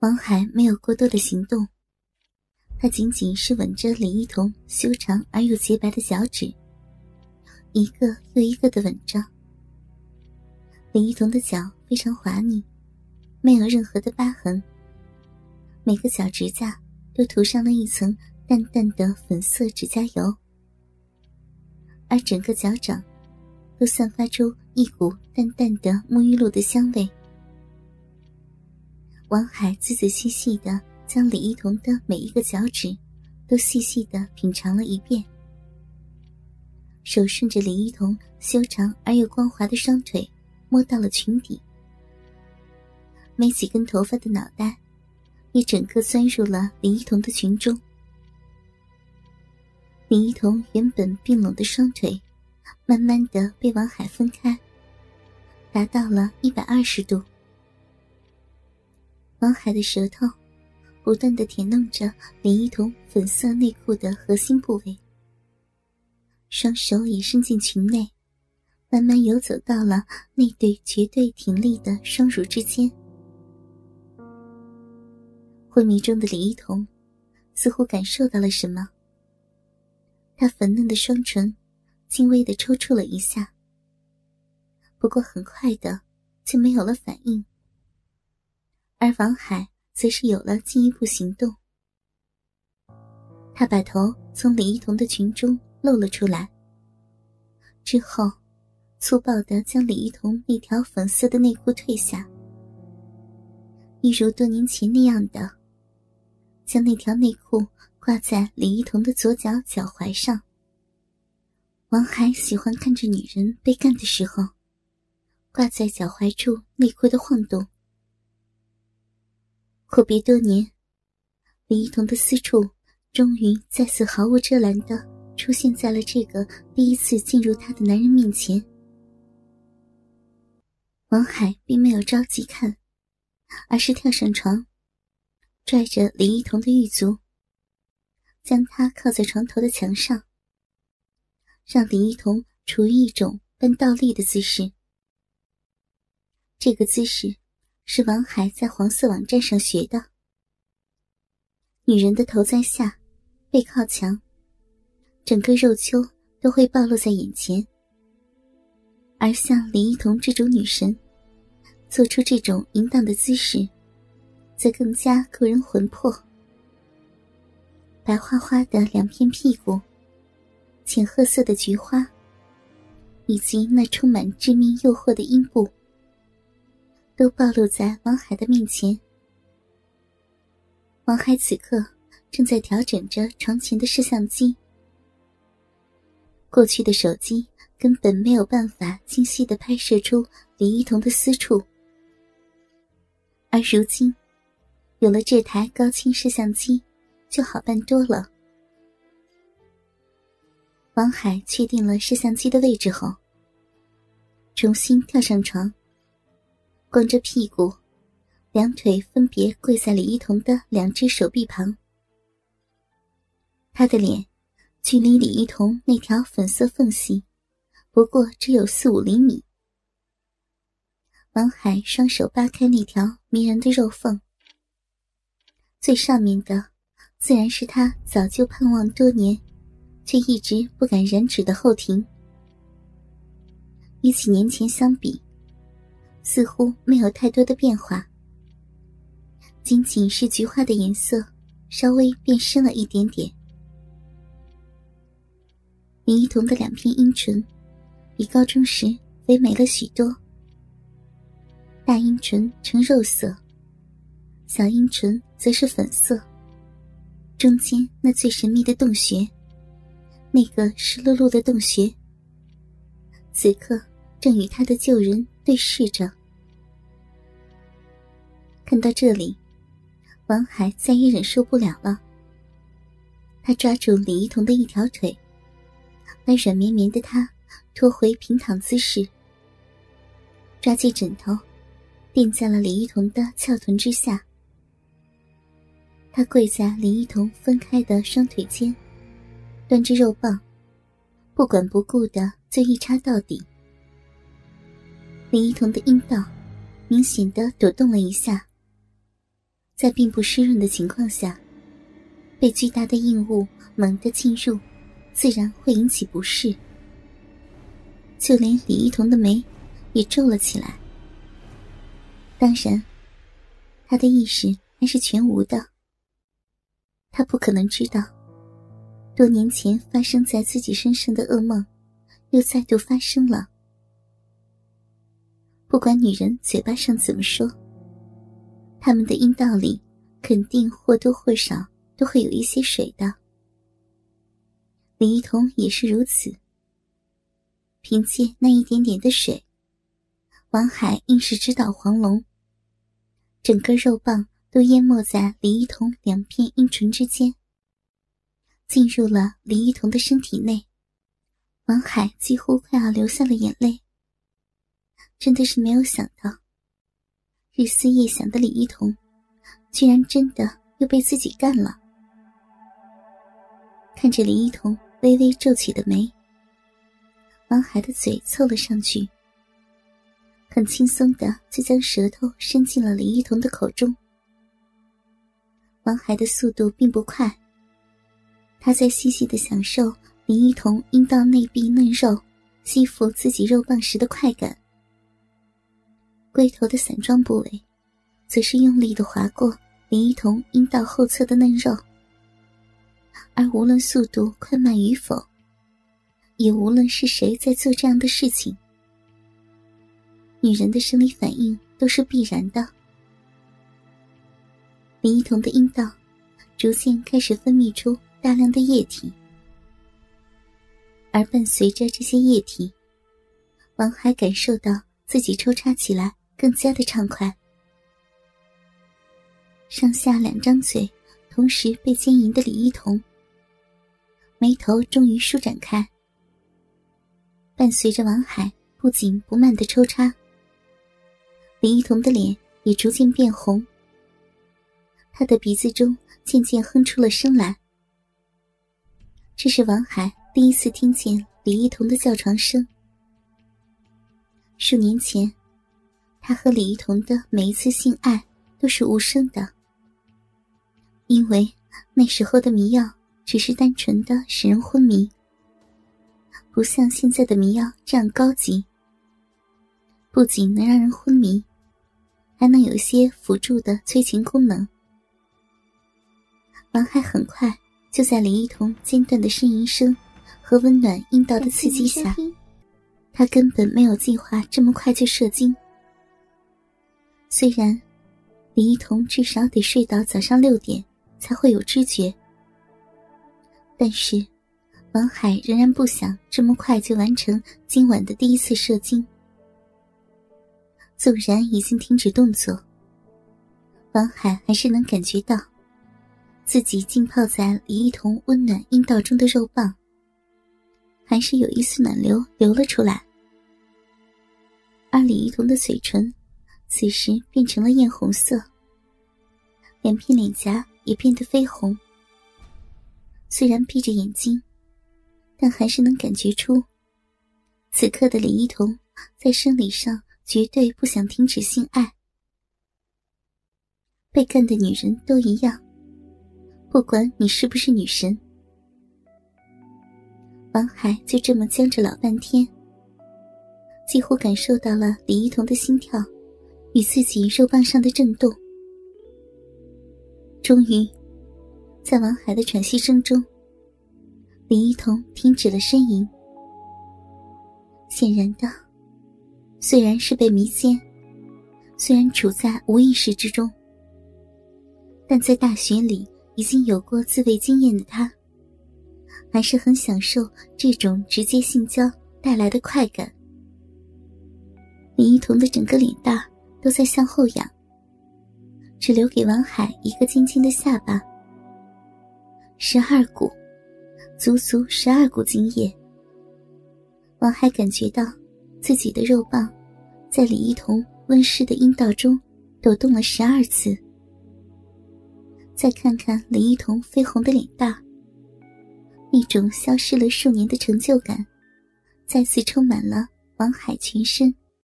王海没有过多的行动，他仅仅是吻着李一桐修长而又洁白的脚趾，一个又一个的吻着。李一桐的脚非常滑腻，没有任何的疤痕，每个脚指甲都涂上了一层淡淡的粉色指甲油，而整个脚掌都散发出一股淡淡的沐浴露的香味。王海仔仔细细的将李一桐的每一个脚趾都细细的品尝了一遍，手顺着李一桐修长而又光滑的双腿摸到了裙底，没几根头发的脑袋也整个钻入了李一桐的裙中。李一桐原本并拢的双腿，慢慢的被王海分开，达到了一百二十度。王海的舌头不断的舔弄着李一桐粉色内裤的核心部位，双手也伸进裙内，慢慢游走到了那对绝对挺立的双乳之间。昏迷中的李一桐似乎感受到了什么，他粉嫩的双唇轻微的抽搐了一下，不过很快的就没有了反应。而王海则是有了进一步行动，他把头从李一桐的裙中露了出来，之后粗暴的将李一桐那条粉色的内裤褪下，一如多年前那样的，将那条内裤挂在李一桐的左脚脚踝上。王海喜欢看着女人被干的时候，挂在脚踝处内裤的晃动。阔别多年，李一桐的私处终于再次毫无遮拦的出现在了这个第一次进入他的男人面前。王海并没有着急看，而是跳上床，拽着李一桐的玉足，将她靠在床头的墙上，让李一桐处于一种半倒立的姿势。这个姿势。是王海在黄色网站上学的。女人的头在下，背靠墙，整个肉丘都会暴露在眼前。而像李一桐这种女神，做出这种淫荡的姿势，则更加勾人魂魄。白花花的两片屁股，浅褐色的菊花，以及那充满致命诱惑的阴部。都暴露在王海的面前。王海此刻正在调整着床前的摄像机。过去的手机根本没有办法清晰的拍摄出李一桐的私处，而如今有了这台高清摄像机，就好办多了。王海确定了摄像机的位置后，重新跳上床。光着屁股，两腿分别跪在李一桐的两只手臂旁。他的脸距离李一桐那条粉色缝隙，不过只有四五厘米。王海双手扒开那条迷人的肉缝，最上面的，自然是他早就盼望多年，却一直不敢染指的后庭。与几年前相比。似乎没有太多的变化，仅仅是菊花的颜色稍微变深了一点点。林一桐的两片阴唇比高中时肥美了许多，大阴唇呈肉色，小阴唇则是粉色。中间那最神秘的洞穴，那个湿漉漉的洞穴，此刻正与他的旧人对视着。看到这里，王海再也忍受不了了。他抓住李一桐的一条腿，把软绵绵的她拖回平躺姿势，抓起枕头垫在了李一桐的翘臀之下。他跪在李一桐分开的双腿间，端着肉棒，不管不顾的就一插到底。李一桐的阴道明显的抖动了一下。在并不湿润的情况下，被巨大的硬物猛地进入，自然会引起不适。就连李一桐的眉也皱了起来。当然，他的意识还是全无的。他不可能知道，多年前发生在自己身上的噩梦，又再度发生了。不管女人嘴巴上怎么说，他们的阴道里肯定或多或少都会有一些水的。李一桐也是如此。凭借那一点点的水，王海硬是直捣黄龙，整个肉棒都淹没在李一桐两片阴唇之间，进入了李一桐的身体内。王海几乎快要流下了眼泪，真的是没有想到，日思夜想的李一桐，居然真的又被自己干了。看着李一桐微微皱起的眉。王海的嘴凑了上去，很轻松的就将舌头伸进了李一桐的口中。王海的速度并不快，他在细细的享受李一桐阴道内壁嫩肉吸附自己肉棒时的快感。龟头的散状部位，则是用力的划过林一桐阴道后侧的嫩肉，而无论速度快慢与否。也无论是谁在做这样的事情，女人的生理反应都是必然的。林一桐的阴道逐渐开始分泌出大量的液体，而伴随着这些液体，王海感受到自己抽插起来更加的畅快。上下两张嘴同时被牵引的李一桐，眉头终于舒展开。伴随着王海不紧不慢的抽插，李一桐的脸也逐渐变红，他的鼻子中渐渐哼出了声来。这是王海第一次听见李一桐的叫床声。数年前，他和李一桐的每一次性爱都是无声的，因为那时候的迷药只是单纯的使人昏迷。不像现在的迷药这样高级，不仅能让人昏迷，还能有一些辅助的催情功能。王海很快就在林一桐间断的呻吟声和温暖阴道的刺激下，他根本没有计划这么快就射精。虽然李一桐至少得睡到早上六点才会有知觉，但是。王海仍然不想这么快就完成今晚的第一次射精。纵然已经停止动作，王海还是能感觉到自己浸泡在李一桐温暖阴道中的肉棒，还是有一丝暖流流了出来。而李一桐的嘴唇此时变成了艳红色，两片脸颊也变得绯红。虽然闭着眼睛。但还是能感觉出，此刻的李一桐在生理上绝对不想停止性爱。被干的女人都一样，不管你是不是女神。王海就这么僵着老半天，几乎感受到了李一桐的心跳与自己肉棒上的震动。终于，在王海的喘息声中。林一桐停止了呻吟。显然的，虽然是被迷奸，虽然处在无意识之中，但在大学里已经有过自慰经验的他，还是很享受这种直接性交带来的快感。林一桐的整个脸蛋都在向后仰，只留给王海一个尖尖的下巴，十二股。足足十二股精液，王海感觉到自己的肉棒在李一桐温湿的阴道中抖动了十二次。再看看李一桐绯红的脸蛋，一种消失了数年的成就感再次充满了王海全身。